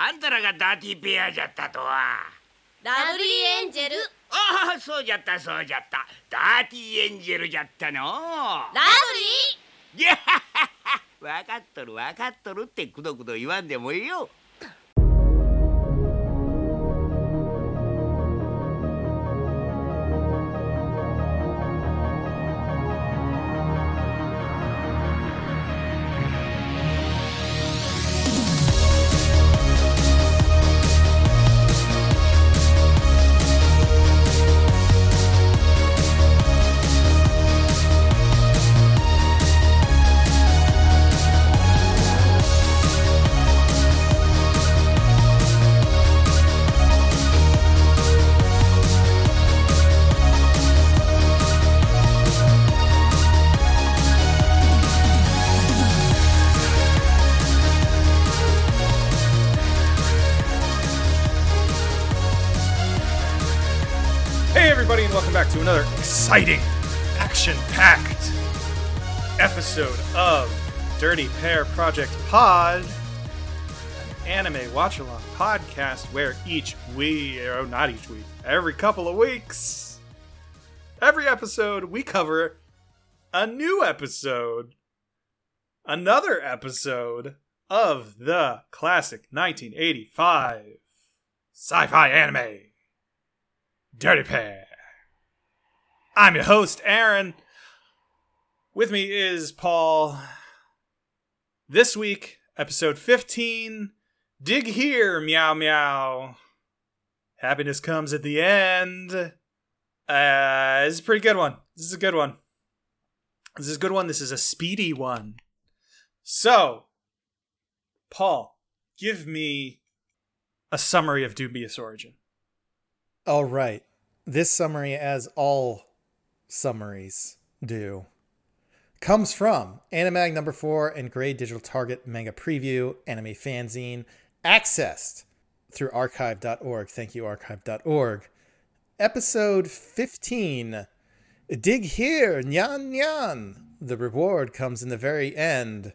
あんたらがダーティーペアじゃったとは。ラブリーエンジェル。ああそうじゃったそうじゃった。ダーティーエンジェルじゃったの。ラブいや分かっとる分かっとるってくどくど言わんでもいいよ exciting, action packed episode of Dirty Pair Project Pod, an anime watch along podcast where each week, oh, not each week, every couple of weeks, every episode, we cover a new episode, another episode of the classic 1985 sci fi anime. Dirty Pair. I'm your host, Aaron. With me is Paul. This week, episode 15 Dig Here, Meow Meow. Happiness comes at the end. Uh, this is a pretty good one. This is a good one. This is a good one. This is a speedy one. So, Paul, give me a summary of Dubious Origin. All right. This summary, as all summaries do, comes from Animag number four and Grade Digital Target manga preview, anime fanzine, accessed through archive.org. Thank you, archive.org. Episode 15 Dig Here, Nyan Nyan. The reward comes in the very end.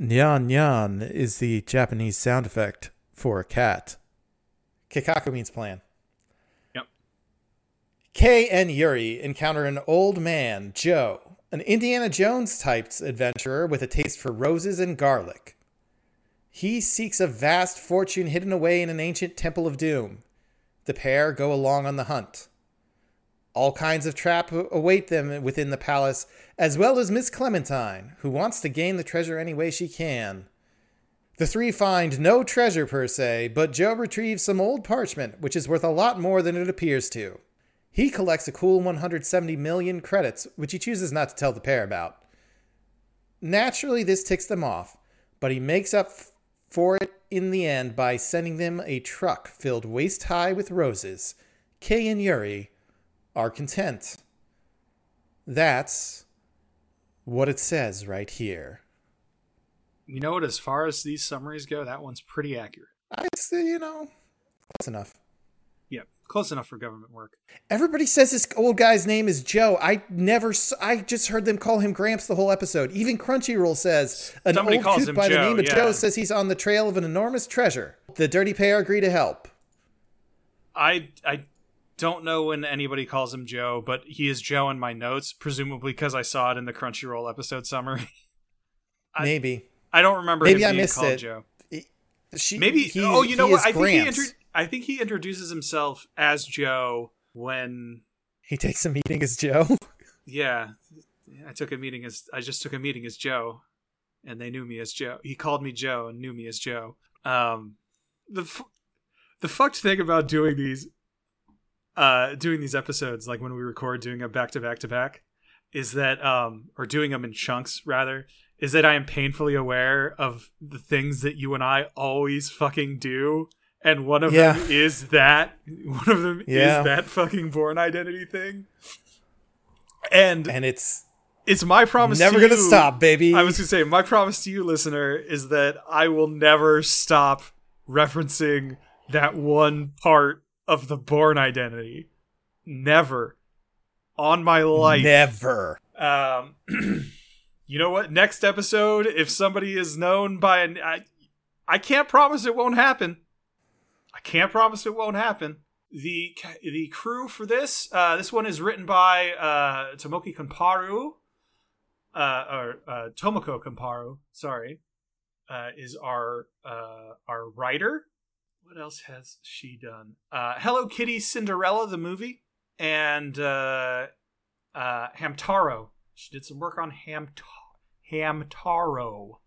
Nyan Nyan is the Japanese sound effect for a cat. Kikaku means plan. Kei and Yuri encounter an old man, Joe, an Indiana Jones type adventurer with a taste for roses and garlic. He seeks a vast fortune hidden away in an ancient temple of doom. The pair go along on the hunt. All kinds of trap await them within the palace, as well as Miss Clementine, who wants to gain the treasure any way she can. The three find no treasure per se, but Joe retrieves some old parchment, which is worth a lot more than it appears to. He collects a cool 170 million credits, which he chooses not to tell the pair about. Naturally, this ticks them off, but he makes up f- for it in the end by sending them a truck filled waist high with roses. Kei and Yuri are content. That's what it says right here. You know what? As far as these summaries go, that one's pretty accurate. I say, you know, close enough. Close enough for government work. Everybody says this old guy's name is Joe. I never, I just heard them call him Gramps the whole episode. Even Crunchyroll says an Somebody old calls by the name of yeah. Joe says he's on the trail of an enormous treasure. The dirty pair agree to help. I I don't know when anybody calls him Joe, but he is Joe in my notes, presumably because I saw it in the Crunchyroll episode summary. I- Maybe, I don't remember Maybe him I missed called it. Joe. she, Maybe he- oh, you know what I think he Gramps. I think he introduces himself as Joe when he takes a meeting as Joe. yeah, I took a meeting as I just took a meeting as Joe, and they knew me as Joe. He called me Joe and knew me as Joe. Um, the f- the fucked thing about doing these, uh, doing these episodes like when we record, doing a back to back to back, is that um, or doing them in chunks rather, is that I am painfully aware of the things that you and I always fucking do. And one of Yeah. them is that one of them Yeah. is that fucking Bourne Identity thing. And and it's it's my promise never to gonna you- stop, baby. I was gonna say my promise to you, listener, is that I will never stop referencing that one part of the Bourne Identity. Never. On my life. never. Um, you know what? Next episode, if somebody is known by an, I, I can't promise it won't happen. I can't promise it won't happen. The the crew for this uh, this one is written by uh, Tomoki Kamparu, uh, or uh, Tomoko Kamparu. Sorry, uh, is our uh, our writer. What else has she done? Uh, Hello Kitty, Cinderella, the movie, and uh, uh, Hamtaro. She did some work on Hamta- Hamtaro.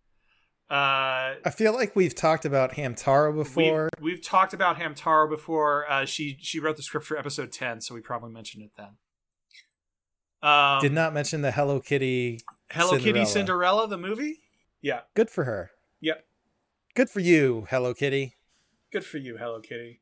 Uh, I feel like we've talked about Hamtaro before. We've, we've talked about Hamtaro before. Uh, she she wrote the script for episode ten, so we probably mentioned it then. Um, Did not mention the Hello Kitty. Hello Kitty Cinderella. Cinderella the movie? Yeah. Good for her. Yep. Good for you, Hello Kitty. Good for you, Hello Kitty.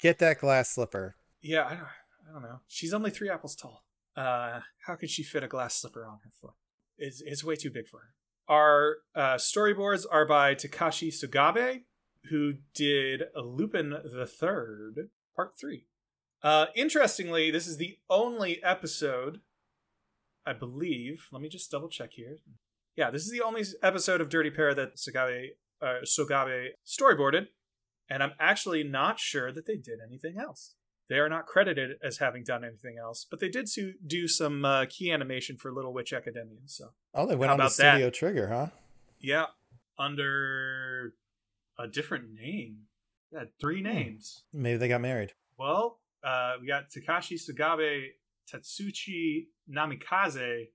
Get that glass slipper. Yeah, I don't, I don't know. She's only three apples tall. Uh, how could she fit a glass slipper on her foot? It's, it's way too big for her. Our uh, storyboards are by Takashi Sugabe, who did Lupin the Third, Part Three. Uh, interestingly, this is the only episode, I believe. Let me just double check here. Yeah, this is the only episode of Dirty Pair that Sugabe, uh, Sugabe storyboarded, and I'm actually not sure that they did anything else. They are not credited as having done anything else, but they did do, do some uh, key animation for Little Witch Academia. So Oh, they went How on to about that? Studio Trigger, huh? yeah, under a different name. Yeah, three names. Maybe they got married. Well, uh, we got Takashi Sugabe, Tatsuchi Namikaze,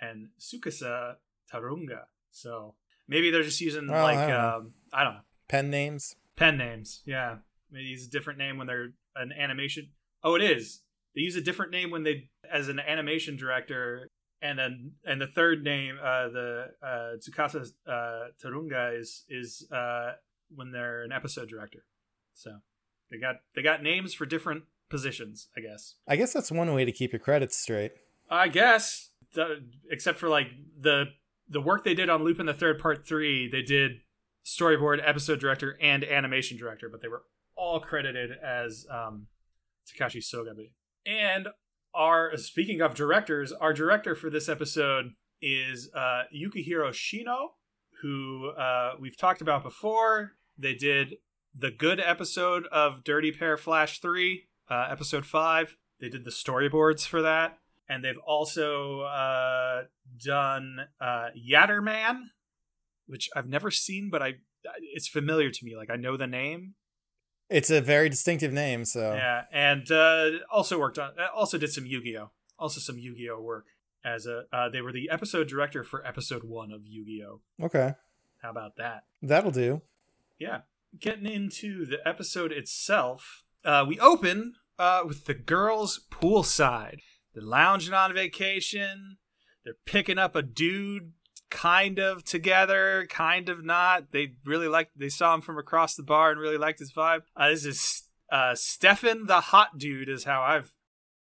and Tsukasa Tarunga. So maybe they're just using Oh, I like don't um, I don't know Pen names. pen names. Yeah, maybe use a different name when they're an animation. Oh, it is. They use a different name when they as an animation director, and then and the third name, uh, the uh, Tsukasa uh, Tarunga is is uh, when they're an episode director. So they got they got names for different positions, I guess. I guess that's one way to keep your credits straight. I guess, except for like the the work they did on Lupin the Third Part Three, they did storyboard, episode director, and animation director, but they were all credited as um, Takashi Sogabe. And our speaking of directors, our director for this episode is uh, Yukihiro Shino, who uh, we've talked about before. They did the good episode of Dirty Pair Flash Three, uh, episode five. They did the storyboards for that and they've also uh, done uh, Yatterman, which I've never seen, but I it's familiar to me. Like I know the name. It's a very distinctive name, so Yeah, and uh, also worked on, uh, also did some Yu-Gi-Oh, also some Yu-Gi-Oh work as a. Uh, they were the episode director for episode one of Yu-Gi-Oh. okay, How about that? that'll do. Yeah. Getting into the episode itself, uh, we open uh, with the girls poolside. They're lounging on vacation. They're picking up a dude, kind of together, kind of not. They really liked. They saw him from across the bar and really liked his vibe. Uh, this is uh, Stefan, the hot dude, is how I've.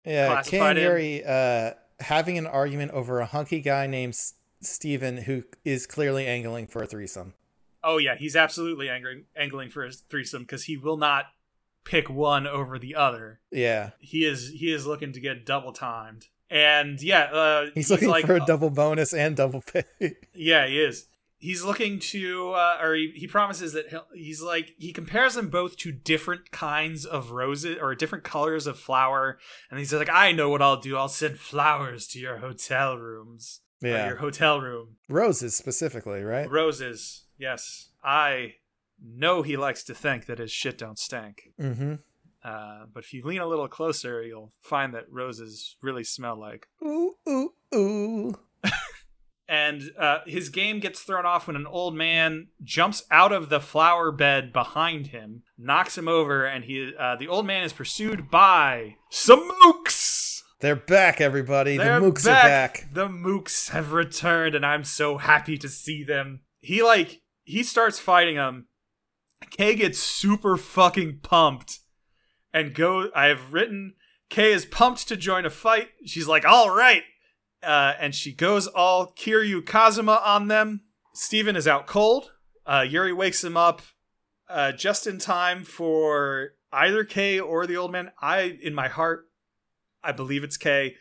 Yeah, Classified and in- Yuri uh, having an argument over a hunky guy named S- Steven who is clearly angling for a threesome. Oh yeah, he's absolutely angling, angling for his threesome because he will not pick one over the other. Yeah, He is he is looking to get double timed. And yeah, uh, he's, looking like, for a double bonus and double pay. Yeah, he is. He's looking to, uh, or he, he promises that he'll, he's like, he compares them both to different kinds of roses or different colors of flower. And he's like, I know what I'll do. I'll send flowers to your hotel rooms. yeah, your hotel room. roses specifically, right? Roses. Yes. I know he likes to think that his shit don't stink. Mm-hmm. Uh, but if you lean a little closer, you'll find that roses really smell like Ooh, ooh, ooh. and uh, his game gets thrown off when an old man jumps out of the flower bed behind him, knocks him over, and he uh, the old man is pursued by some mooks. They're back, everybody. They're the mooks are back. The mooks have returned, and I'm so happy to see them. He like he starts fighting them. Kei gets super fucking pumped, and go. I have written Kei is pumped to join a fight. She's like, all right, uh, and she goes all Kiryu Kazuma on them. Steven is out cold. Uh, Yuri wakes him up uh, just in time for either Kei or the old man. I, in my heart, I believe it's Kei.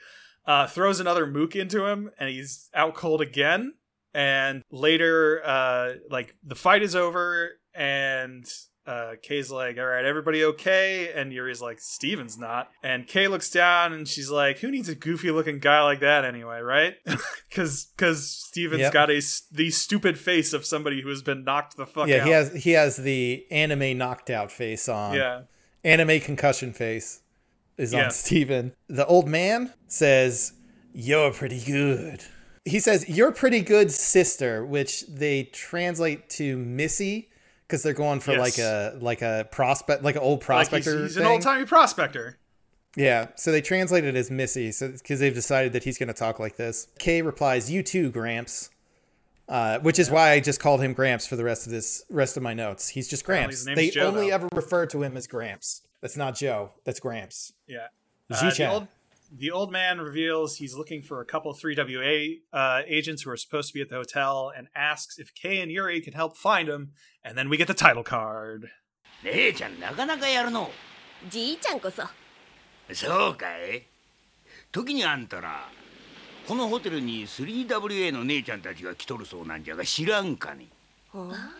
Uh, throws another mook into him, and he's out cold again. And later, uh, like the fight is over, and uh, Kei's like, "All right, everybody okay?" And Yuri's like, "Steven's not." And Kei looks down and she's like, "Who needs a goofy-looking guy like that anyway, right?" Because because Steven's Yep. got a the stupid face of somebody who has been knocked the fuck out. yeah, out. he has he has the anime knocked out face on. yeah. Anime concussion face is Yeah. on Steven. The old man says, You're pretty good. He says, You're pretty good, sister, which they translate to Missy because they're going for Yes. like a like a prospect like an old Like he's, prospector. he's an old timey prospector. Yeah, so they translate it as Missy, so because they've decided that he's going to talk like this. Kei replies, "You too, Gramps," uh, which is why I just called him Gramps for the rest of this rest of my notes. He's just Gramps. name's They Joe, only though. ever refer to him as Gramps. That's not Joe. That's Gramps. Yeah. Uh, the, old, the old man reveals he's looking for a couple 3WA uh, agents who are supposed to be at the hotel and asks if Kei and Yuri can help find him, and then we get the title card. 姉ちゃんなかなかやるのじいちゃんこそ。そうかい?時にあんたらこのホテルに 3WA の姉ちゃんたちが来とるそうなんじゃが知らんかねあ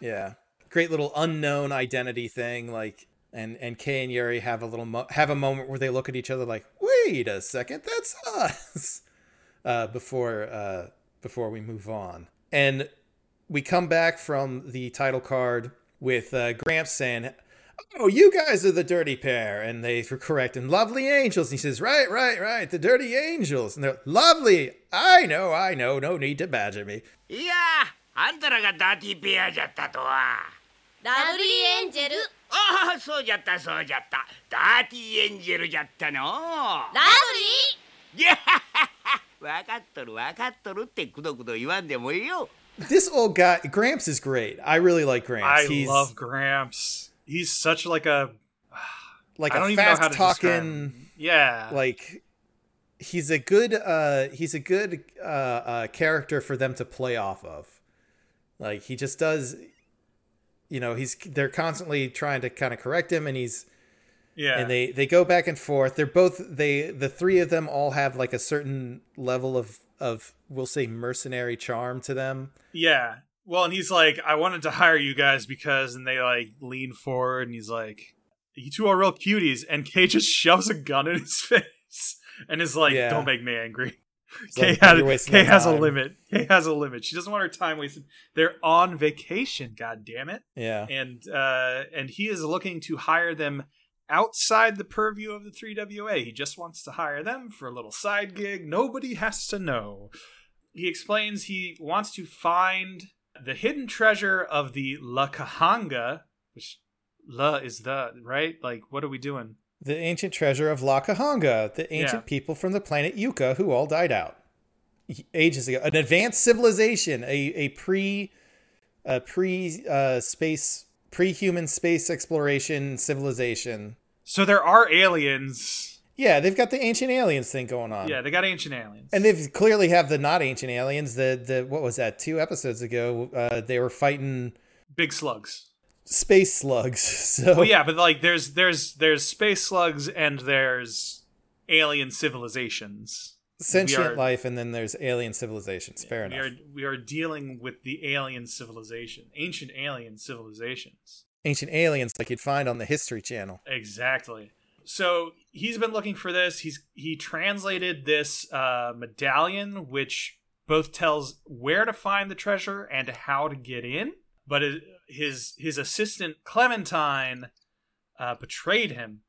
Yeah great little unknown identity thing like and and Kei and Yuri have a little mo- have a moment where they look at each other like wait a second that's us uh, before uh, before we move on. And we come back from the title card with uh, Gramps saying oh you guys are the dirty pair and they were correct and lovely angels and he says right right right the dirty angels and they're lovely I know I know no need to badger me. Yeah ラブリーエンジェルああそうじゃったそうじゃったダーティーエンジェルじゃったのラブいやわかっとるわかっとるってくどくど言わんでもいいよ This old guy, Gramps, is great. I really like Gramps. I He's love Gramps. He's such like a like I don't a even know how fast to describe talking, him. Yeah. like he's a good uh he's a good uh, uh character for them to play off of. Like he just does you know, he's they're constantly trying to kind of correct him and he's yeah. and they they go back and forth. They're both they the three of them all have like a certain level of of we'll say mercenary charm to them. Yeah. Well, and he's like, I wanted to hire you guys because, and they like lean forward, and he's like, you two are real cuties, and Kei just shoves a gun in his face and is like, Yeah. don't make me angry. Kei, like, had, Kei has a limit. Kei has a limit. She doesn't want her time wasted. They're on vacation, god damn it. Yeah. And uh and he is looking to hire them outside the purview of the 3WA. He just wants to hire them for a little side gig. Nobody has to know. He explains he wants to find the hidden treasure of the La Kahanga, which La is the, right? Like, what are we doing? The ancient treasure of La Kahanga, the ancient Yeah. people from the planet Yucca who all died out ages ago. An advanced civilization, a, a pre a pre uh, space pre human space exploration civilization. So there are aliens. Yeah, they've got the ancient aliens thing going on. Yeah, they got ancient aliens. And they've clearly have the not ancient aliens. The the what was that? Two episodes ago, uh, they were fighting big slugs. Space slugs. So Well, yeah, but like there's there's there's space slugs and there's alien civilizations. sentient are- life, and then there's alien civilizations. Fair We enough. are we are dealing with the alien civilization, ancient alien civilizations. Ancient aliens like you'd find on the History Channel. Exactly. So he's been looking for this. He's he translated this uh, medallion, which both tells where to find the treasure and how to get in. But it, his his assistant Clementine uh, betrayed him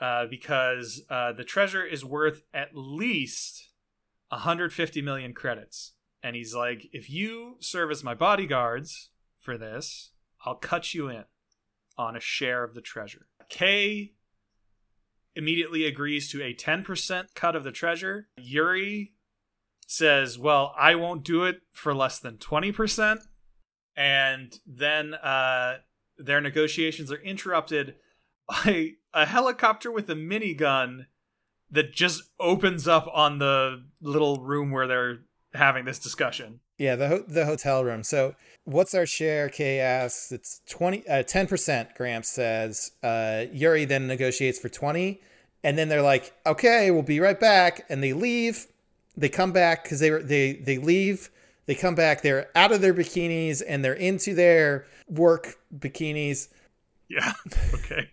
uh, because uh, the treasure is worth at least 150 million credits. And he's like, if you serve as my bodyguards for this, I'll cut you in on a share of the treasure. Kei immediately agrees to a 10% cut of the treasure. Yuri says, Well, I won't do it for less than 20%. And then uh, their negotiations are interrupted by a helicopter with a minigun that just opens up on the little room where they're having this discussion. Yeah, the ho- the hotel room. So, what's our share? Kei asks. It's twenty, uh, ten percent. Gramps says. Uh, Yuri then negotiates for twenty, and then they're like, "Okay, we'll be right back," and they leave. they come back because they were they they leave. They come back. They're out of their bikinis and they're into their work bikinis. Yeah. Okay.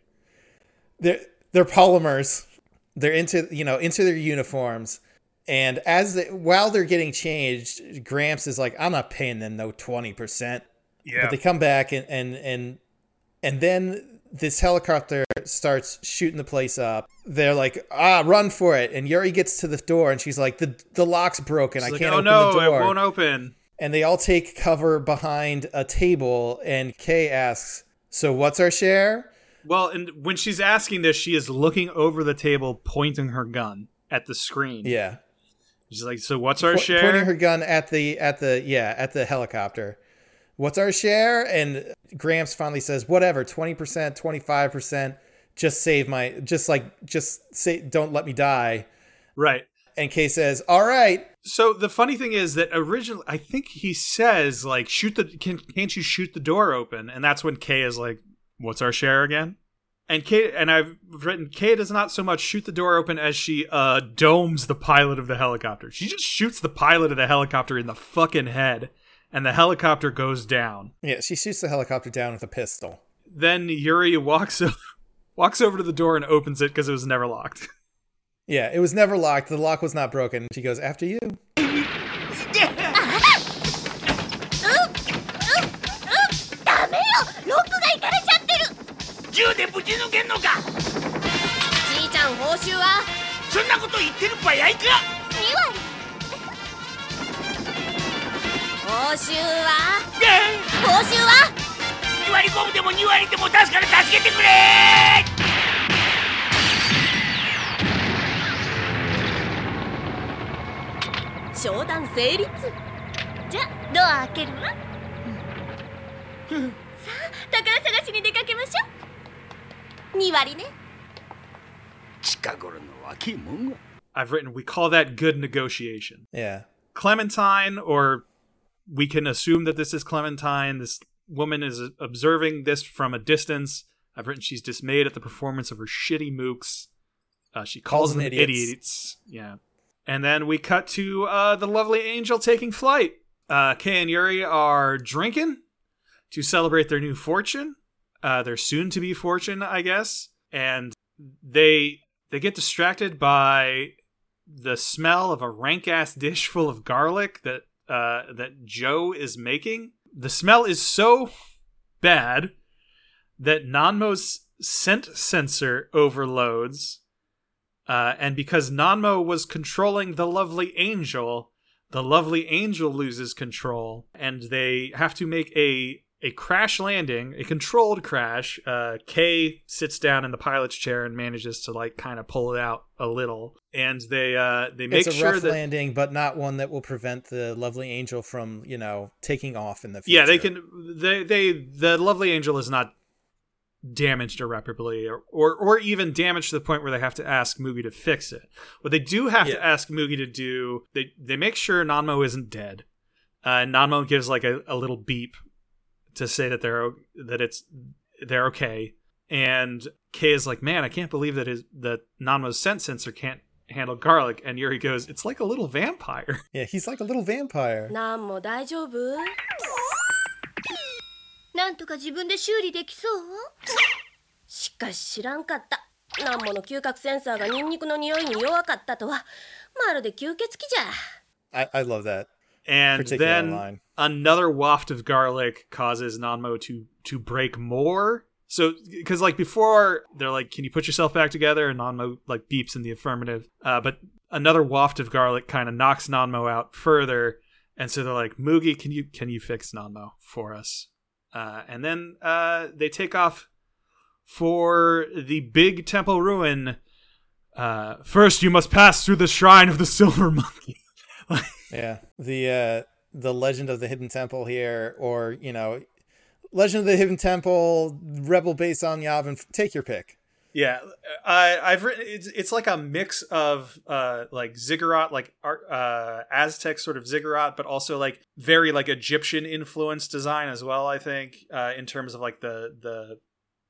They're they're polymers. They're into you know into their uniforms. And as they, while they're getting changed, Gramps is like, "I'm not paying them no twenty percent." Yeah. But they come back and and and and then this helicopter starts shooting the place up. They're like, "Ah, run for it!" And Yuri gets to the door, and she's like, "the The lock's broken. It's I like, can't oh open no, the door." it won't open. and they all take cover behind a table. And Kei asks, "So what's our share?" Well, and when she's asking this, she is looking over the table, pointing her gun at the screen. Yeah, She's like, "So what's our Po- share?" pointing her gun at the at the yeah at the helicopter. What's our share? And Gramps finally says, "Whatever, twenty percent, twenty five percent. Just save my, just like, just say, don't let me die." right. And Kei says, "All right." So the funny thing is that originally, I think he says like, "Shoot the can can't you shoot the door open?" And that's when Kei is like, "What's our share again?" And Kei and I've written Kei does not so much shoot the door open as she uh domes the pilot of the helicopter. She just shoots the pilot of the helicopter in the fucking head, and the helicopter goes down. Yeah, she shoots the helicopter down with a pistol. Then Yuri walks over, walks over to the door and opens it because it was never locked. Yeah, it was never locked. The lock was not broken. She goes, "After you." 報酬は？そんなこと言ってる場合か2割報酬は？報酬は2割5分でも2割でも出すから助けてくれ商談成立。じゃドア開けるわ、さあ宝探しに出かけましょう。2割ね。近頃の若いもんは I've written we call that good negotiation. Yeah. Clementine, or we can assume that this is Clementine. This woman is observing this from a distance. I've written she's dismayed at the performance of her shitty mooks. Uh, she calls, Calls them idiots. idiots. Yeah. And then we cut to uh, the lovely angel taking flight. Uh, Kei and Yuri are drinking to celebrate their new fortune, uh, their soon to be fortune, I guess. And they they get distracted by the smell of a rank ass dish full of garlic that uh, that Joe is making. The smell is so bad that Nanmo's scent sensor overloads, uh, and because Nanmo was controlling the lovely angel, the lovely angel loses control, and they have to make a a crash landing, a controlled crash. Uh, Kei sits down in the pilot's chair and manages to like kind of pull it out a little, and they uh, they make it's a sure rough that landing, but not one that will prevent the lovely angel from, you know, taking off in the future. yeah they can they they the lovely angel is not damaged irreparably or, or or even damaged to the point where they have to ask Mugi to fix it. What they do have to ask Mugi to do, they they make sure Nanmo isn't dead. Uh, Nanmo gives like a, a little beep to say that they're that it's they're okay. And Kei is like, "Man, I can't believe that his that Nanmo's scent sensor can't handle garlic." And Yuri goes, "It's like a little vampire." Yeah, he's like a little vampire. Nanmo, daijoubu? Nantoka jibun de shuri dekisou? Shikashi shiran katta. Nanmo no kyūkaku sensor ga ninniku no niyoi ni yowakatta to wa, marude kyūketsuki ja. I I love that. And then line. another waft of garlic causes Nanmo to to break more. So, because like before, they're like, "Can you put yourself back together?" And Nanmo like beeps in the affirmative. Uh, but another waft of garlic kind of knocks Nanmo out further, and so they're like, "Mugi, can you can you fix Nanmo for us?" Uh, and then uh, they take off for the big temple ruin. Uh, first, you must pass through the shrine of the silver monkey. Yeah. The uh the Legend of the Hidden Temple here, or, you know, Legend of the Hidden Temple, Rebel Base on Yavin, take your pick. Yeah, I I've written it's it's like a mix of uh like ziggurat like uh Aztec sort of ziggurat, but also like very like Egyptian influenced design as well. I think uh in terms of like the the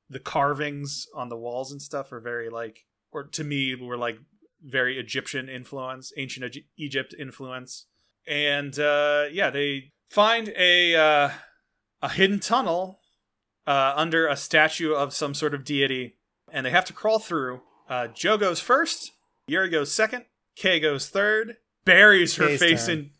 the carvings on the walls and stuff are very like or to me were like very Egyptian influence, ancient Egypt influence. And uh, yeah, they find a uh, a hidden tunnel uh, under a statue of some sort of deity, and they have to crawl through. Uh, Joe goes first, Yuri goes second, Kei goes third, buries her Kei's face turn. in.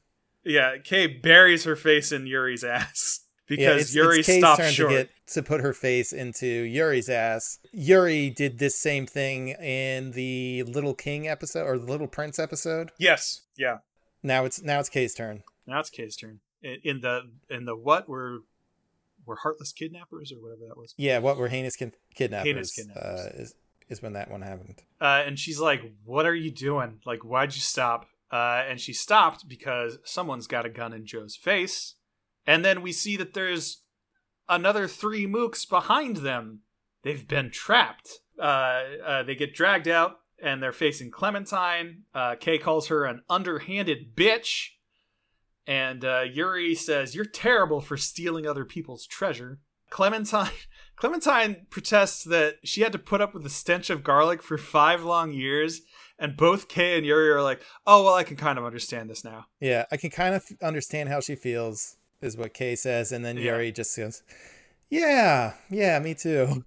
Yeah, Kei buries her face in Yuri's ass Yeah, because it's, Yuri it's stopped short. to get to put her face into Yuri's ass. Yuri did this same thing in the Little King episode or the Little Prince episode. Yes, yeah. Now it's now it's Kei's turn. Now it's Kei's turn. In, in the in the what were were heartless kidnappers or whatever that was. Yeah, what were heinous kin- kidnappers? Heinous kidnappers. Uh, is is when that one happened. Uh, and she's like, "What are you doing? Like, why'd you stop?" Uh, and she stopped because someone's got a gun in Joe's face. And then we see that there's another three mooks behind them. They've been trapped. Uh, uh, they get dragged out, and they're facing Clementine. Uh, Kei calls her an underhanded bitch, and uh, Yuri says, "You're terrible for stealing other people's treasure." Clementine Clementine protests that she had to put up with the stench of garlic for five long years, and both Kei and Yuri are like, "Oh well, I can kind of understand this now." Yeah, I can kind of understand how she feels, is what Kei says, and then yeah. Yuri just goes, "Yeah, yeah, me too."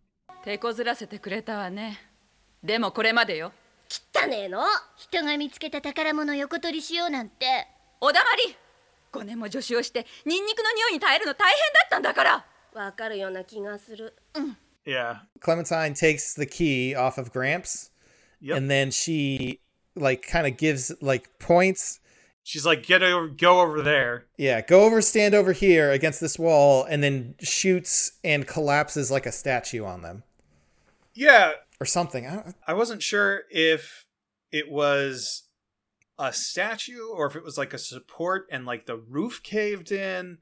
汚ねえの人が見つけた宝物横取りしようなんておだまり5年も助手をしてニンニクの匂いに耐えるの大変だったんだからわかるような気がする Yeah. Clementine takes the key off of Gramps, Yep. and then she like kind of gives like points. She's like, "Get over, go over there." Yeah, go over, stand over here against this wall, and then shoots and collapses like a statue on them Yeah, or something. I I wasn't sure if it was a statue or if it was like a support and like the roof caved in.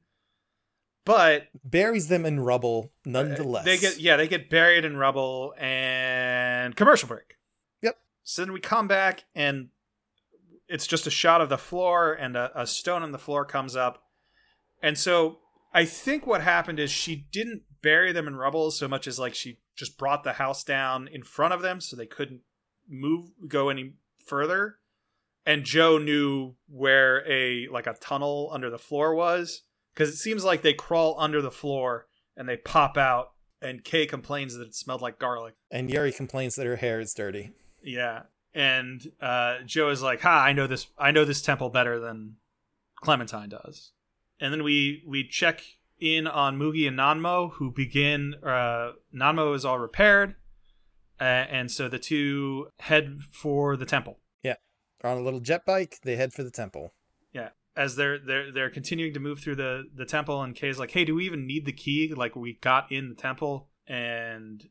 But buries them in rubble uh, nonetheless. They get yeah, they get buried in rubble and commercial break. Yep. So then we come back and it's just a shot of the floor and a, a stone on the floor comes up. And so I think what happened is she didn't bury them in rubble so much as like she just brought the house down in front of them so they couldn't move go any further. And Joe knew where a like a tunnel under the floor was because it seems like they crawl under the floor and they pop out. And Kei complains that it smelled like garlic. And Yuri complains that her hair is dirty. Yeah, and uh, Joe is like, "Ha! I know this. I know this temple better than Clementine does." And then we we check in on Mugi and Nanmo, who begin. Uh, Nanmo is all repaired, uh, and so the two head for the temple. Yeah, they're on a little jet bike. They head for the temple. Yeah, as they're they're they're continuing to move through the the temple, and Kei's like, "Hey, do we even need the key? Like, we got in the temple." And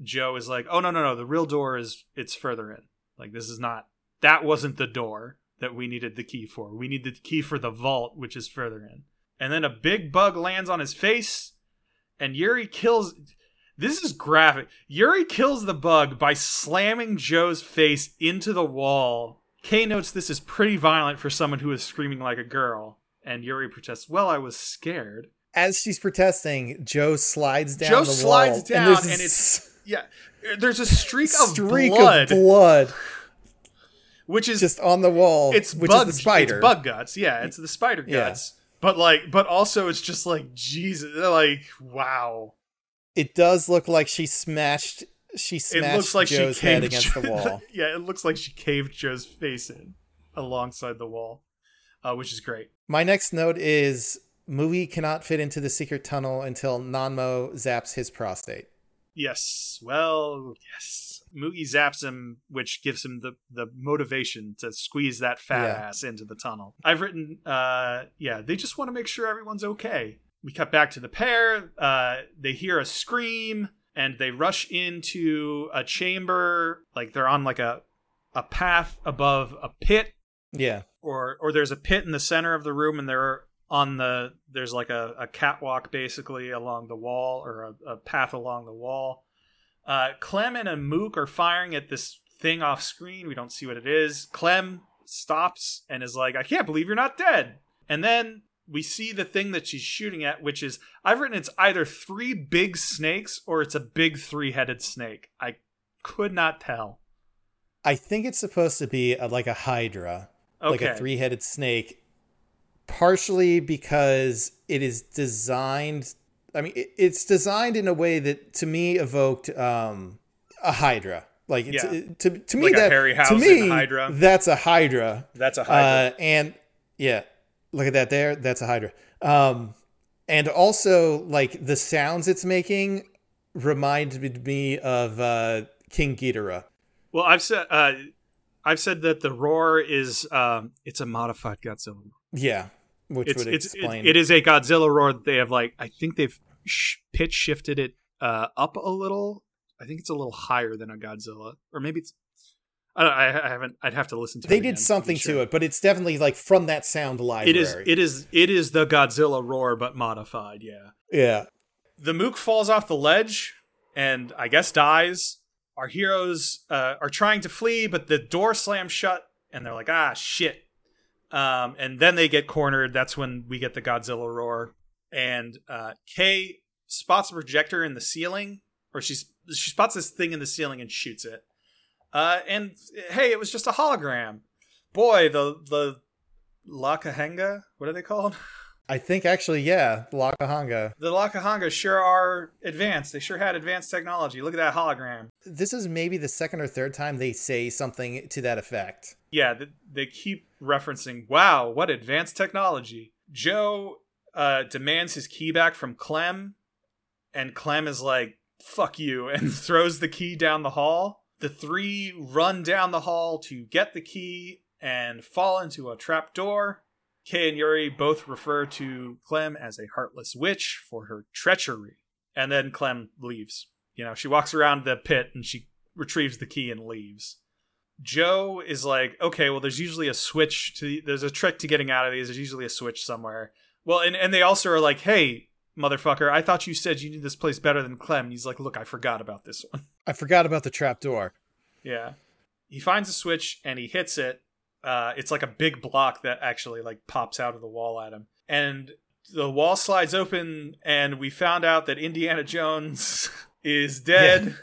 Joe is like, "Oh no, no, no! The real door is it's further in. Like, this is not that wasn't the door that we needed the key for. We need the key for the vault, which is further in." And then a big bug lands on his face, and Yuri kills. This is graphic. Yuri kills the bug by slamming Joe's face into the wall. Kei notes this is pretty violent for someone who is screaming like a girl. And Yuri protests, Well, I was scared. As she's protesting, Joe slides down Joe the slides wall, down, and, this it's. Yeah, there's a streak, streak of blood, of blood which is just on the wall. it's which bug, is the spider. It's bug guts. Yeah, it's the spider Yeah. guts. But like, but also it's just like Jesus. Like, wow. It does look like she smashed. She smashed it looks like Joe's she head caved against the wall. yeah, it looks like she caved Joe's face in alongside the wall, uh, which is great. My next note is Mugi cannot fit into the secret tunnel until Nanmo zaps his prostate. Yes. Well, yes. Mugi zaps him, which gives him the, the motivation to squeeze that fat Yeah. ass into the tunnel. I've written, uh, yeah, they just want to make sure everyone's okay. We cut back to the pair. Uh, they hear a scream and they rush into a chamber. Like they're on like a, a path above a pit Yeah, or or there's a pit in the center of the room and they're on the there's like a, a catwalk basically along the wall or a, a path along the wall uh clem and a mook are firing at this thing off screen. We don't see what it is. Clem stops and is like i can't believe you're not dead. And then we see the thing that she's shooting at which is i've written it's either three big snakes or it's a big three-headed snake. I could not tell. I think it's supposed to be a, like a hydra, like a three-headed snake, partially because it is designed. I mean, it, it's designed in a way that to me evoked um, a hydra. Like Yeah. it- to to me Like a that to me hydra. that's a hydra. That's a hybrid. Uh, and yeah, look at that there. That's a hydra. Um, and also like the sounds it's making reminded me of uh, King Ghidorah. well, I've said uh, I've said that the roar is um, it's a modified Godzilla. Yeah, which It's would it's explain. it, it is a Godzilla roar that they have like I think they've sh- pitch shifted it uh, up a little. I think it's a little higher than a Godzilla, or maybe it's. I, don't, I I haven't. I'd have to listen to. They it again did be something sure. to it, but it's definitely like from that sound library. It is. It is. It is the Godzilla roar, but modified. Yeah. yeah. the mook falls off the ledge and I guess dies. Our heroes uh, are trying to flee, but the door slams shut, and they're like, "Ah, shit!" Um, and then they get cornered. That's when we get the Godzilla roar, and uh, Kei spots a projector in the ceiling, or she's she spots this thing in the ceiling and shoots it. Uh, and hey, it was just a hologram. Boy, the the Lakahenga, what are they called? I think actually, yeah, the Lakahanga. The Lakahanga sure are advanced. They sure had advanced technology. Look at that hologram. This is maybe the second or third time they say something to that effect. Yeah, they keep referencing, wow, what advanced technology. Joe uh, demands his key back from Clem, and Clem is like, fuck you, and throws the key down the hall. The three run down the hall to get the key and fall into a trap door. Kei and Yuri both refer to Clem as a heartless witch for her treachery. And then Clem leaves. You know, she walks around the pit and she retrieves the key and leaves. Joe is like, okay, well, there's usually a switch to, there's a trick to getting out of these. There's usually a switch somewhere. Well, and, and they also are like, hey, motherfucker, I thought you said you knew this place better than Clem. And he's like, look, I forgot about this one. I forgot about the trap door. Yeah. He finds a switch and he hits it. Uh, it's like a big block that actually like pops out of the wall at him. And the wall slides open and we found out that Indiana Jones is dead.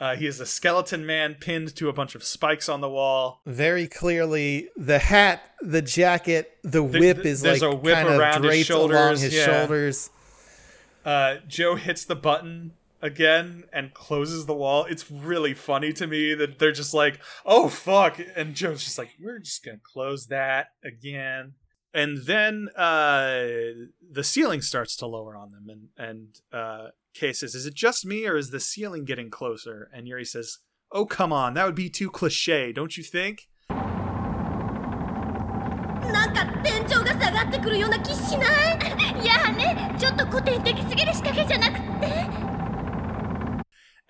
Uh, he is a skeleton man pinned to a bunch of spikes on the wall. Very clearly, the hat, the jacket, the whip is there's like a whip kind of around his draped along his yeah. shoulders. Uh, Joe hits the button again and closes the wall. It's really funny to me that they're just like, "Oh fuck," and Joe's just like, "We're just gonna close that again." and then uh, the ceiling starts to lower on them, and and uh, Kei says, "Is it just me, or is the ceiling getting closer?" And Yuri says, "Oh come on, that would be too cliche, don't you think?"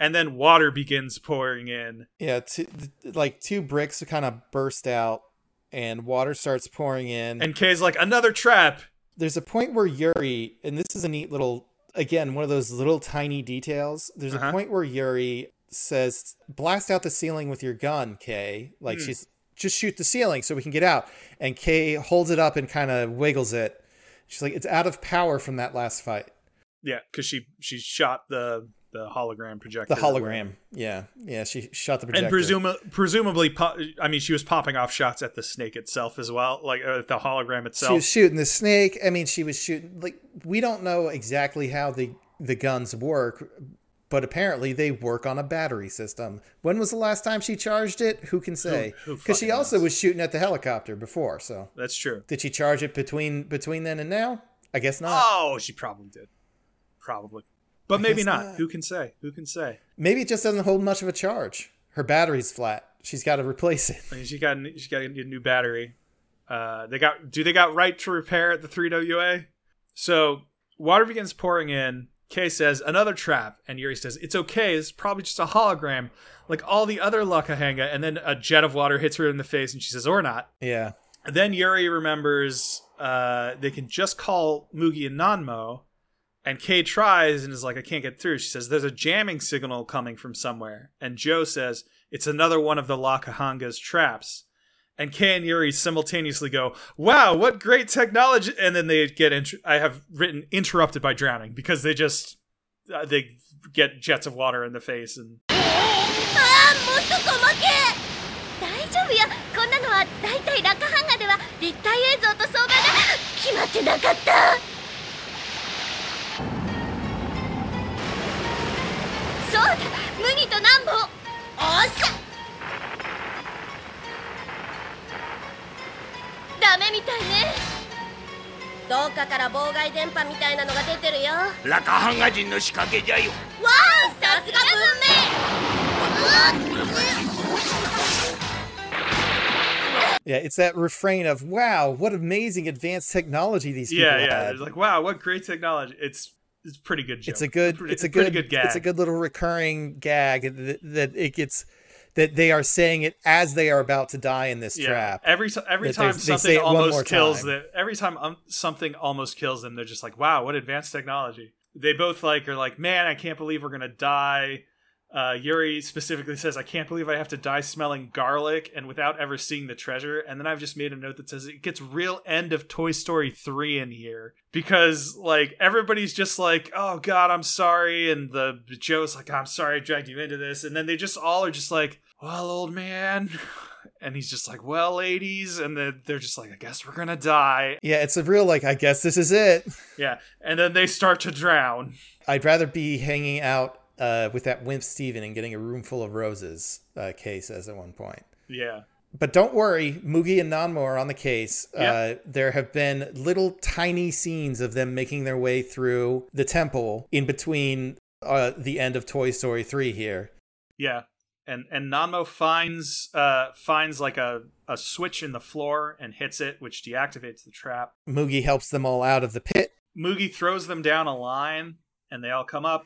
and then water begins pouring in. Yeah, two, like two bricks kind of burst out and water starts pouring in. And Kei's like, "Another trap." there's a point where Yuri, and this is a neat little, again, one of those little tiny details. There's Uh-huh. a point where Yuri says, "Blast out the ceiling with your gun, Kei." Like she's just shoot the ceiling so we can get out. And Kei holds it up and kind of wiggles it. She's like, "It's out of power from that last fight." Yeah, because she she shot the the hologram projector. The hologram. Yeah, yeah. She shot the projector. and presum- presumably, po- I mean, she was popping off shots at the snake itself as well, like uh, the hologram itself. she was shooting the snake. I mean, she was shooting like we don't know exactly how the the guns work, but apparently they work on a battery system. When was the last time she charged it? Who can say? Because she also knows? was shooting at the helicopter before. So That's true. did she charge it between between then and now? I guess not. Oh, she probably did, probably, but maybe not. not. Who can say? Who can say? Maybe it just doesn't hold much of a charge. Her battery's flat. She's got to replace it. I mean, she got she got a new battery. Uh, they got do they got right to repair at the three WA? So water begins pouring in. Kei says another trap, and Yuri says it's okay. It's probably just a hologram, like all the other Lakahanga. And then a jet of water hits her in the face, and she says, "Or not." Yeah. And then Yuri remembers uh, they can just call Mugi and Nanmo, and Kei tries and is like, I can't get through. She says, There's a jamming signal coming from somewhere. And Joe says, It's another one of the La traps. And Kei and Yuri simultaneously go, Wow, what great technology. And then they get—I have written interrupted by drowning because they just, uh, they get jets of water in the face and. Ah, こんなのは大体落下版画では立体映像と相場が決まってなかったどっかから妨害電波みたいなのが出てるよわラカハンガ人の仕掛けじゃよあさすが文明 Yeah, it's that refrain of "Wow, what amazing advanced technology these people Yeah, yeah. had." It's like, wow, what great technology. It's it's a pretty good. Joke. it's a good, pretty, it's a pretty good, good gag. it's a good little recurring gag that, that it gets that they are saying it as they are about to die in this yeah. trap. Every every time they- they say something almost kills time. them, every time um, something almost kills them, they're just like, "Wow, what advanced technology!" They both like are like, "Man, I can't believe we're gonna die." Uh, Yuri specifically says, "I can't believe I have to die smelling garlic and without ever seeing the treasure." And then I've just made a note that says it gets real end of Toy Story three in here because like everybody's just like, "Oh God, I'm sorry," and the Joe's like, "I'm sorry, I dragged you into this," and then they just all are just like, "Well, old man." And he's just like, "Well, ladies," and then they're just like, "I guess we're gonna die." Yeah, it's a real like. I guess this is it. Yeah, and then they start to drown. I'd rather be hanging out uh, with that wimp Steven and getting a room full of roses. Uh, Kei says at one point. Yeah, But don't worry, Mugi and Nanmo are on the case. Uh, Yeah. there have been little tiny scenes of them making their way through the temple in between uh, the end of Toy Story 3 here. yeah, and and Nanmo finds uh finds like a a switch in the floor and hits it, which deactivates the trap. Mugi helps them all out of the pit. Mugi throws them down a line, and they all come up.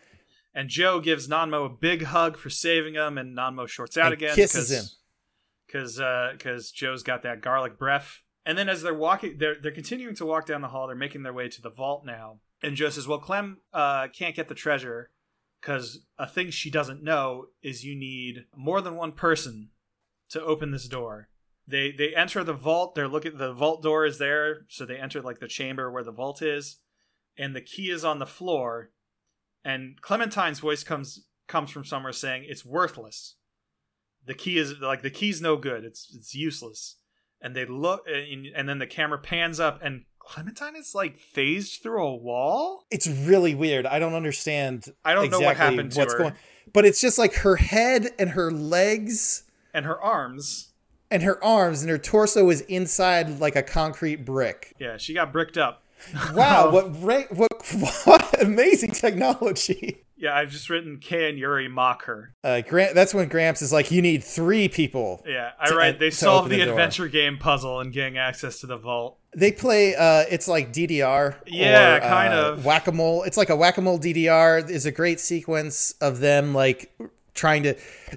And Joe gives Nanmo a big hug for saving him, and Nanmo shorts out And again kisses him. because because Joe's got that garlic breath. And then as they're walking, they're they're continuing to walk down the hall. They're making their way to the vault now. And Joe says, "Well, Clem uh, can't get the treasure because a thing she doesn't know is you need more than one person to open this door." They they enter the vault. They're looking. The vault door is there, so they enter like the chamber where the vault is, and the key is on the floor. And Clementine's voice comes comes from somewhere saying it's worthless. The key is like the key's no good. It's it's useless. And they look, and, and then the camera pans up, and Clementine is like phased through a wall. It's really weird. I don't understand. I don't know what happened to what's her. going. But it's just like her head and her legs and her arms. and her arms and her torso is inside like a concrete brick. Yeah, she got bricked up. Wow, what ra- what what amazing technology. Yeah, I've just written Kei and Yuri mock her. Uh, Grant, that's when Gramps is like, "You need three people." Yeah, I write they solve the, the adventure game puzzle and getting access to the vault. They play. Uh, it's like DDR. Yeah, or, kind uh, of. whack a mole. It's like a whack a mole DDR. Is a great sequence of them like trying to.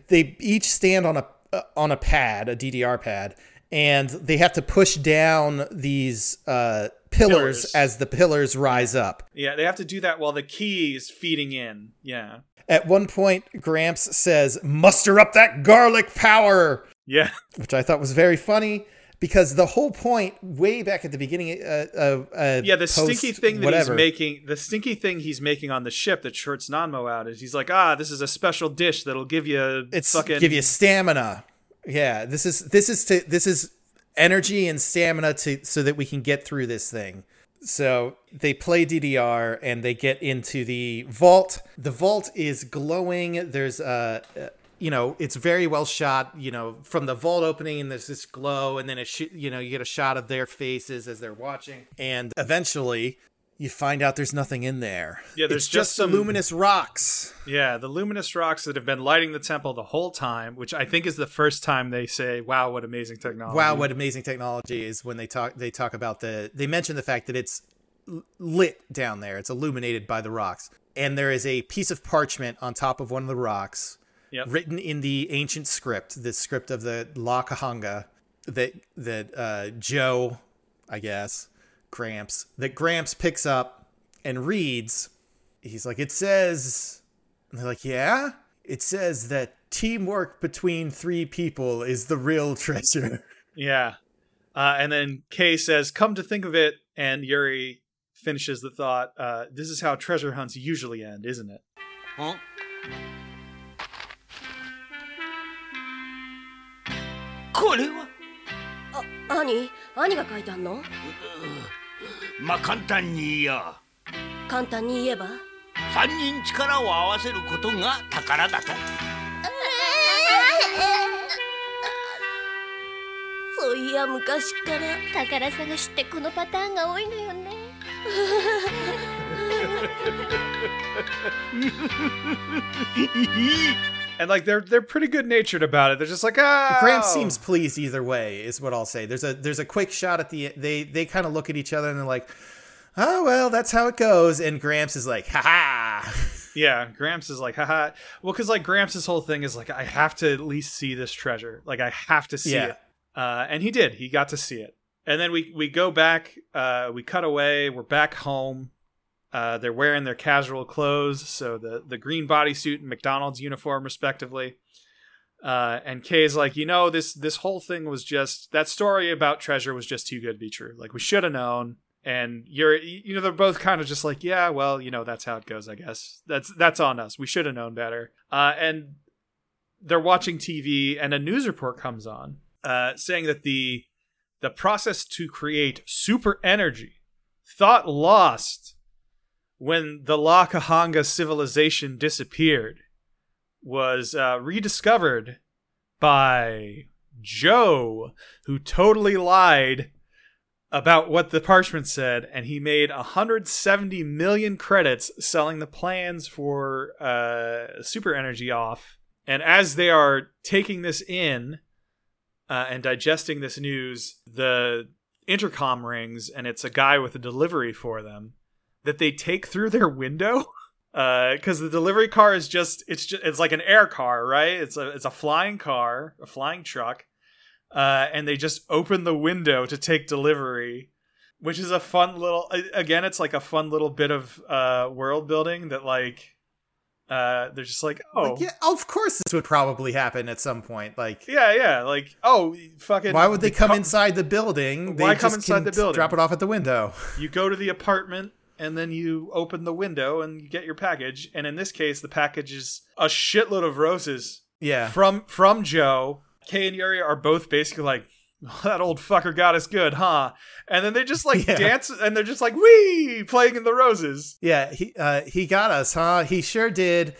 They each stand on a uh, on a pad, a DDR pad, and they have to push down these uh, pillars, Pillars. as the pillars rise up. Yeah, they have to do that while the key is feeding in. Yeah. At one point, Gramps says, "Muster up that garlic power." Yeah. which I thought was very funny because the whole point, way back at the beginning, uh, uh, uh, Yeah, the post stinky thing that whatever, he's making, the stinky thing he's making on the ship that shorts Nanmo out is he's like, ah, this is a special dish that'll give you it's fucking give you stamina. Yeah, this is this is to this is energy and stamina to so that we can get through this thing. So they play DDR and they get into the vault. The vault is glowing. There's uh, you know, it's very well shot. You know, from the vault opening, and there's this glow, and then it, sh- you know, you get a shot of their faces as they're watching, and eventually. You find out there's nothing in there. Yeah, there's it's just just some- the luminous rocks. Yeah, the luminous rocks that have been lighting the temple the whole time, which I think is the first time they say, "Wow, what amazing technology!" Wow, what amazing technology is when they talk they talk about the they mention the fact that it's lit down there. It's illuminated by the rocks. And there is a piece of parchment on top of one of the rocks Yep. written in the ancient script, the script of the La Kahanga that that uh, Joe, I guess, Gramps, that Gramps picks up and reads. He's like, it says, and they're like, yeah, it says that teamwork between three people is the real treasure. Yeah. Uh, and then Kei says, "Come to think of it," and Yuri finishes the thought. Uh, this is how treasure hunts usually end, isn't it? Huh? これは？あ兄兄が書いてあんの？まあ簡単に言えや簡単に言えば？三人力を合わせることが宝だと。そういや昔から。宝探しってこのパターンが多いのよね And like they're they're pretty good natured about it. They're just like ah. Gramps seems pleased either way, is what I'll say. There's a there's a quick shot at the they they kind of look at each other and they're like, oh well, that's how it goes. And Gramps is like, ha ha. Yeah, Gramps is like, haha. Well, because like Gramps' whole thing is like, I have to at least see this treasure. Like, I have to see Yeah. it. Uh, and he did. He got to see it. And then we we go back. Uh, we cut away. We're back home. Uh, they're wearing their casual clothes, so the the green bodysuit and McDonald's uniform, respectively. Uh, and Kei's like, you know, this this whole thing was just that story about treasure was just too good to be true. Like we should have known. And you're, you know, they're both kind of just like, yeah, well, you know, that's how it goes, I guess. That's that's on us. We should have known better. Uh, and they're watching TV, and a news report comes on, uh, saying that the the process to create super energy, thought lost when the La Kahanga civilization disappeared, was uh, rediscovered by Joe, who totally lied about what the parchment said, and he made 170 million credits selling the plans for uh, super energy off. And as they are taking this in uh, and digesting this news, the intercom rings, and it's a guy with a delivery for them that they take through their window. Because the delivery car is just it's just it's like an air car, right? It's a it's a flying car, a flying truck, uh, and they just open the window to take delivery, which is a fun little. Again, it's like a fun little bit of uh, world building that like uh, they're just like, oh Like, yeah, of course this would probably happen at some point. Like, yeah, yeah, like oh fucking. why would they the come co- inside the building? They Why come just inside the building? Drop it off at the window. You go to the apartment and then you open the window and you get your package. And in this case, the package is a shitload of roses Yeah. from from Joe. Kei and Yuri are both basically like, "Oh, that old fucker got us good, huh? And then they just like Yeah. dance and they're just like, wee, playing in the roses. Yeah, he uh, he got us, huh? He sure did,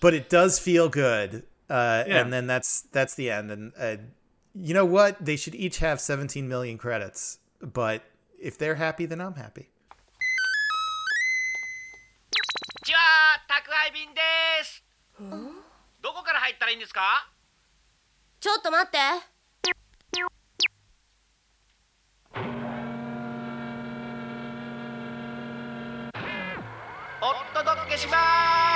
but it does feel good. Uh, Yeah. And then that's that's the end. And uh, you know what? They should each have 17 million credits. But if they're happy, then I'm happy. ちは宅配便です。どこから入ったらいいんですか？ちょっと待って。お届けします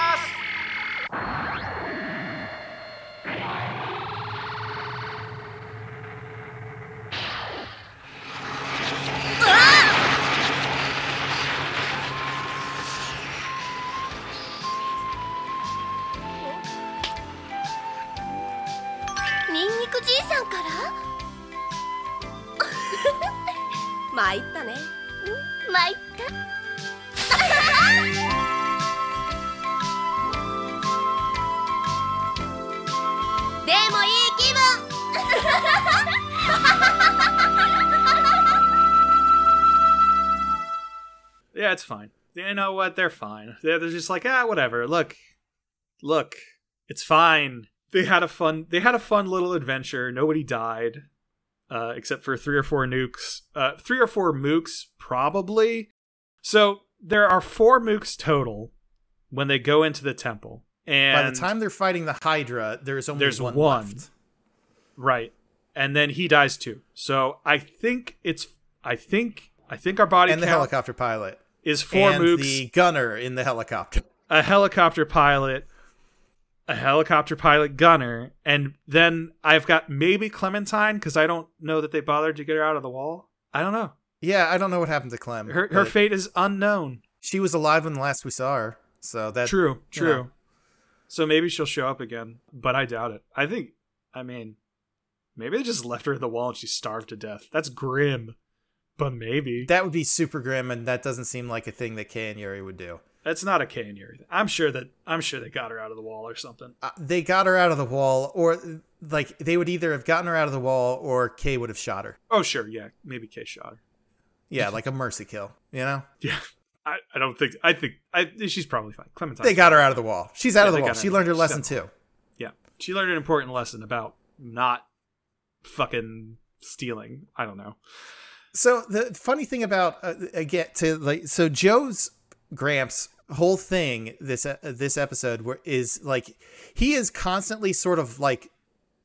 know what? They're fine. They're, they're just like, ah, whatever. Look, look, it's fine. They had a fun. They had a fun little adventure. Nobody died, uh, except for three or four nukes. Uh, three or four mooks, probably. So there are four mooks total when they go into the temple. And By the time they're fighting the Hydra, there's only There's one, one. left. right, and then he dies too. So I think it's. I think. I think our body And the count helicopter pilot. Is four and mooks. the gunner in the helicopter. a helicopter pilot, a helicopter pilot gunner, and then I've got maybe Clementine because I don't know that they bothered to get her out of the wall. I don't know. Yeah, I don't know what happened to Clem. Her her fate is unknown. She was alive when last we saw her. So that True, you true. know. So maybe she'll show up again, but I doubt it. I think, I mean, maybe they just left her at the wall and she starved to death. That's grim, but maybe. That would be super grim, and that doesn't seem like a thing that Kei and Yuri would do. That's not a Kei and Yuri. thing. I'm sure that I'm sure they got her out of the wall or something. Uh, they got her out of the wall, or like they would either have gotten her out of the wall, or Kei would have shot her. Oh sure, yeah, maybe Kei shot her. Yeah, like a mercy kill. You know, Yeah, I, I don't think I think I she's probably fine. Clementine. they got her out of the wall. She's out Yeah, of the wall. She learned her lesson out of the too. Yeah, she learned an important lesson about not fucking stealing. I don't know. So the funny thing about uh, again to like so Joe's Gramps whole thing this uh, this episode where is like he is constantly sort of like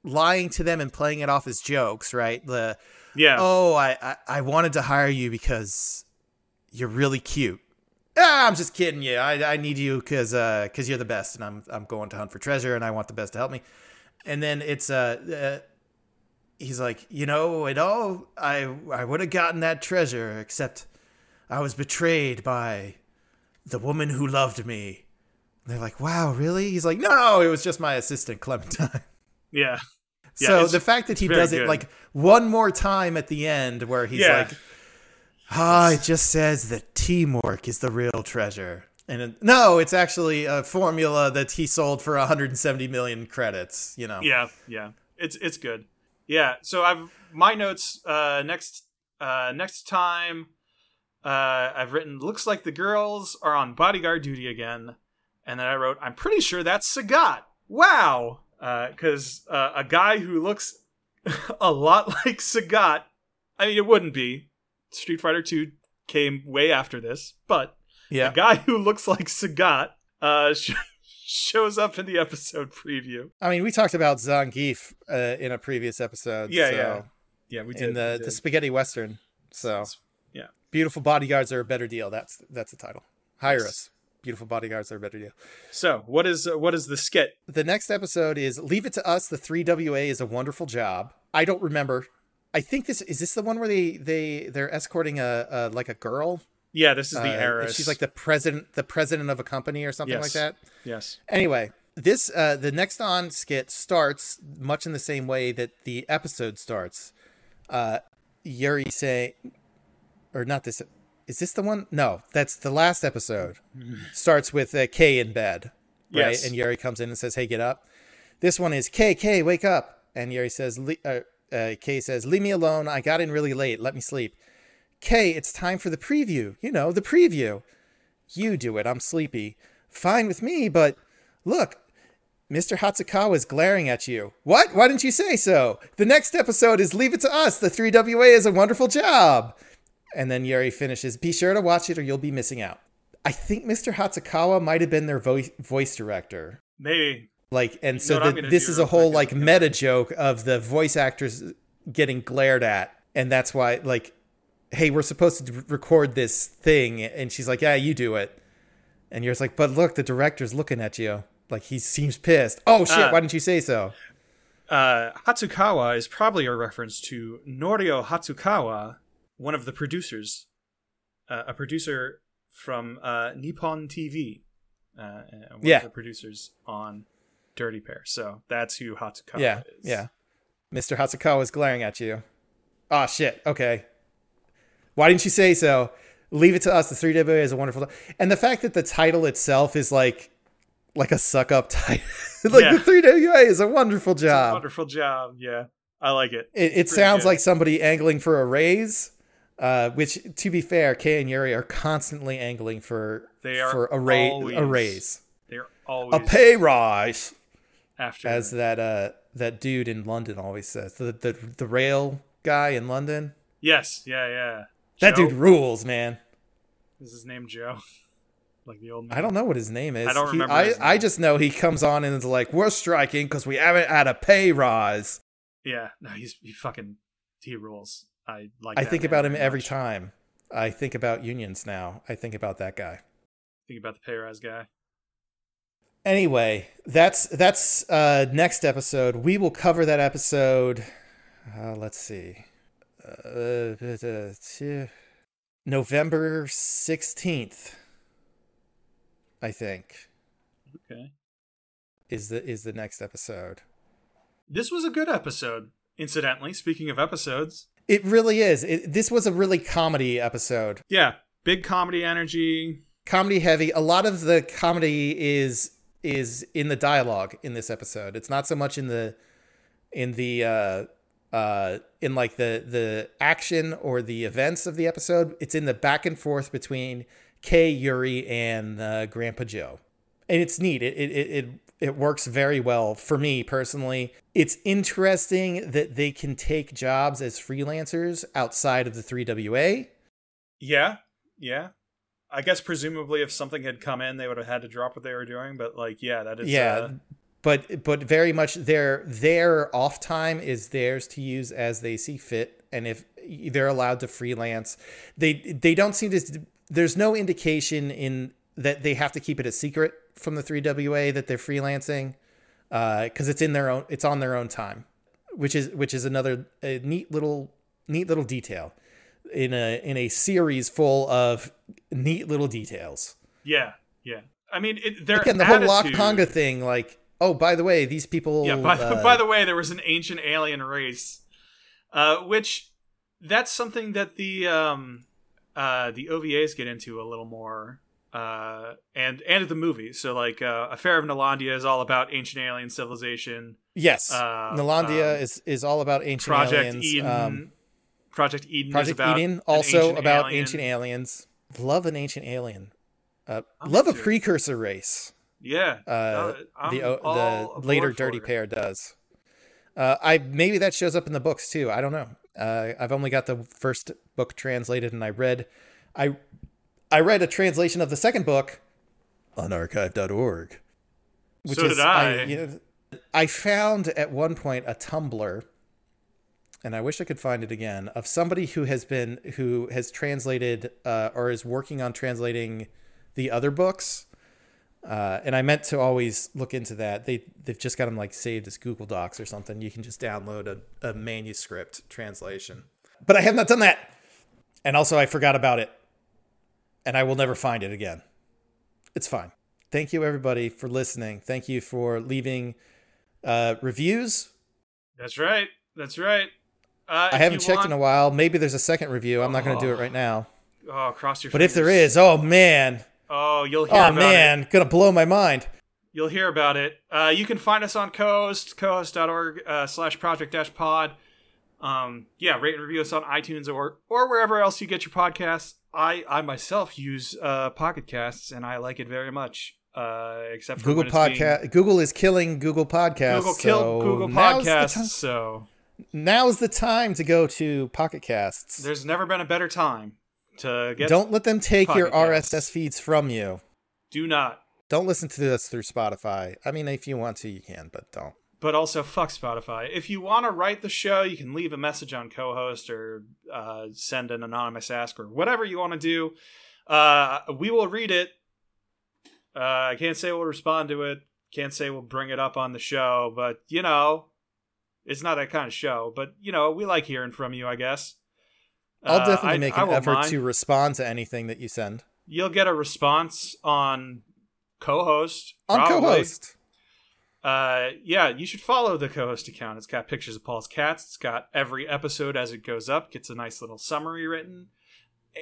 lying to them and playing it off as jokes, right? The Yeah, oh I I, I wanted to hire you because you're really cute. Ah, I'm just kidding you. I, I need you because uh because you're the best, and I'm I'm going to hunt for treasure, and I want the best to help me. And then it's uh, uh he's like, you know, it all I I would have gotten that treasure, except I was betrayed by the woman who loved me. And they're like, wow, really? He's like, no, it was just my assistant Clementine. yeah, Yeah, so the fact that he does it like one more time at the end, where he's Yeah. like, ah, it just says that teamwork is the real treasure. And it, no, it's actually a formula that he sold for 170 million credits. You know, yeah, yeah. It's it's good. Yeah. So I've my notes. Uh, next uh, next time, uh, I've written. Looks like the girls are on bodyguard duty again, and then I wrote. I'm pretty sure that's Sagat. Wow. Because uh, a guy who looks a lot like Sagat. I mean, it wouldn't be. Street Fighter Two came way after this, but yeah. a guy who looks like Sagat uh, shows up in the episode preview. I mean, we talked about Zangief uh, in a previous episode. Yeah, so- yeah. Yeah, we did in the, the spaghetti western. So yeah. beautiful bodyguards are a better deal. That's that's the title. Hire us. Beautiful bodyguards are a better deal. So, what is uh, what is the skit? The next episode is Leave It to Us. The 3WA is a wonderful job. I don't remember. I think this is this the one where they they they're escorting a, a like a girl. Yeah, this is the Uh, heiress. She's like the president the president of a company or something Yes. like that. yes, Anyway, this uh the next on skit starts much in the same way that the episode starts. Uh Yuri say or not this is this the one? No, that's the last episode. Starts with uh, Kei in bed, right? Yes. And Yuri comes in and says, "Hey, get up." This one is Kei, Kei, wake up. And Yuri says, "Le- uh, uh, Kei says, leave me alone. I got in really late. Let me sleep. Kei, it's time for the preview. You know, the preview. You do it. I'm sleepy. Fine with me, but look, Mr. Hatsukawa is glaring at you. What? Why didn't you say so? The next episode is Leave It to Us. The 3WA is a wonderful job. And then Yuri finishes, Be sure to watch it or you'll be missing out. I think Mr. Hatsukawa might have been their voice voice director. maybe. Like, and so the, this is a whole like meta joke of the voice actors getting glared at, and that's why like, hey, we're supposed to record this thing, and she's like, yeah, you do it, and you're just like, but look, the director's looking at you, like he seems pissed. Oh shit, Uh, why didn't you say so? Uh, Hatsukawa is probably a reference to Norio Hatsukawa, one of the producers, uh, a producer from uh, Nippon TV, uh, one Yeah. of the producers on Dirty Pair. So that's who Hatsukawa yeah, is. yeah. Mr. Hatsukawa is glaring at you. Oh shit. Okay. Why didn't you say so? Leave it to us. The 3WA is a wonderful. And the fact that the title itself is like like a suck up title. like Yeah. the 3WA is a wonderful It's a job. wonderful job. Yeah, I like it. it it sounds good. like somebody angling for a raise. Uh, which, to be fair, Kei and Yuri are constantly angling for They are for a, ra- a raise, they're always a pay rise. after as that uh that dude in London always says. The the the rail guy in London. Yes, yeah, yeah. That Joe? dude rules, man. is his name Joe? like the old man. I don't know what his name is. I don't He- remember I, I just know he comes on and is like, "We're striking because we haven't had a pay rise." Yeah, no, he's he fucking he rules. I like. I think about him very every time. I think about unions now. I think about that guy. Think about the pay rise guy. Anyway, that's that's uh next episode. We will cover that episode. Uh, let's see. Uh, uh, November 16th. I think Okay. is the is the next episode. This was a good episode. Incidentally, speaking of episodes, It really is. It, this was a really comedy episode. yeah, big comedy energy. comedy heavy. A lot of the comedy is is in the dialogue in this episode. It's not so much in the in the uh uh in like the the action or the events of the episode. It's in the back and forth between Kei, Yuri, and uh, Grandpa Joe, and it's neat. It it it. it works very well for me personally. It's interesting that they can take jobs as freelancers outside of the 3WA. Yeah, yeah. I guess presumably if something had come in, they would have had to drop what they were doing. But like, yeah, that is yeah, uh, but but very much their their off time is theirs to use as they see fit, and if they're allowed to freelance, they they don't seem to. There's no indication in that they have to keep it a secret from the 3WA that they're freelancing uh, because it's in their own it's on their own time, which is which is another a neat little neat little detail in a in a series full of neat little details. yeah, yeah. I mean, it, their Again, the whole Lock attitude- Conga thing, like, oh, by the way, these people. Yeah. By, the uh, by the way, there was an ancient alien race, uh, which that's something that the um, uh, the OVAs get into a little more, uh, and and the movie. So like, uh, Affair of Nolandia is all about ancient alien civilization. yes, uh, Nolandia um, is is all about ancient Project aliens. Eden. Um, Project Eden. is Project Eden also ancient about alien. ancient aliens. Love an ancient alien. Uh, love a precursor race. Yeah. Uh, the the later Dirty. Pair does. Uh, I maybe that shows up in the books too. I don't know. Uh, I've only got the first book translated, and I read, I, I read a translation of the second book on archive.org. So did I. you know, I found at one point a Tumblr, and I wish I could find it again, of somebody who has been who has translated uh, or is working on translating the other books. Uh, and I meant to always look into that. They they've just got them like saved as Google Docs or something. You can just download a, a manuscript translation. But I have not done that. And also I forgot about it. And I will never find it again. It's fine. Thank you everybody for listening. Thank you for leaving uh, reviews. That's right. That's right. Uh, I haven't checked in a while. Maybe there's a second review. I'm not going to do it right now. Oh, cross your. But if there is, oh man, oh, you'll hear oh about it. man, gonna blow my mind. You'll hear about it. Uh, you can find us on co-host, co-host.org uh, slash project dash pod. Um, yeah, rate and review us on iTunes or or wherever else you get your podcasts. I I myself use uh, Pocket Casts and I like it very much. Uh, except for Google being- podcast. Google is killing Google Podcasts. Google killed so Google Podcasts. ti- So Now's the time to go to Pocket Casts. there's never been a better time to get. Don't let them take your. RSS feeds from you. do not. Don't listen to us through Spotify. I mean, if you want to, you can, but don't. but also fuck Spotify. If you want to write the show, you can leave a message on co-host or uh, send an anonymous ask or whatever you want to do. Uh, we will read it. Uh, I can't say we'll respond to it. Can't say we'll bring it up on the show, but you know, it's not that kind of show. But you know, we like hearing from you. I guess. I'll Uh, definitely I- make an effort mind. to respond to anything that you send You'll get a response on co-host on probably. co-host. Uh, yeah, you should follow the co-host account. It's got pictures of Paul's cats. It's got every episode as it goes up. Gets a nice little summary written.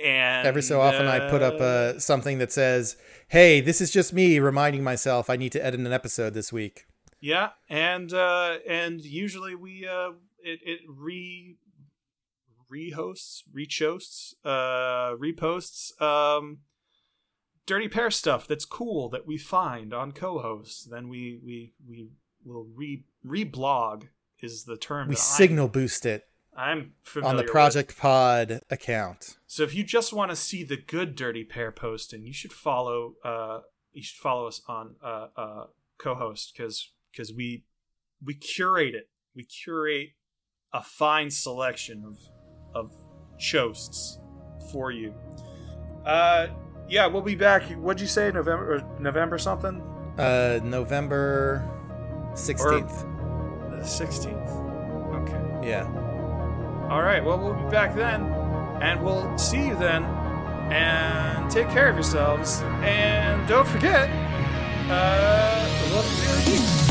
And Every so often, I put up uh, uh, something that says, "Hey, this is just me reminding myself I need to edit an episode this week." yeah, and uh, and usually we uh, it it re rehosts, rechosts, uh, reposts um, dirty pair stuff that's cool that we find on co-hosts. Then we we we will re reblog is the term We that I'm- signal boost it I'm familiar on the with. Project Pod account. So if you just want to see the good dirty pair posting, you should follow uh you should follow us on uh uh co-host cuz cuz we we curate it. We curate a fine selection of of choasts for you. Uh yeah, we'll be back. What'd you say November or November something? Uh, November sixteenth. The 16th. Okay. Yeah. All right. Well, we'll be back then, and we'll see you then. And take care of yourselves. And don't forget, uh, love you.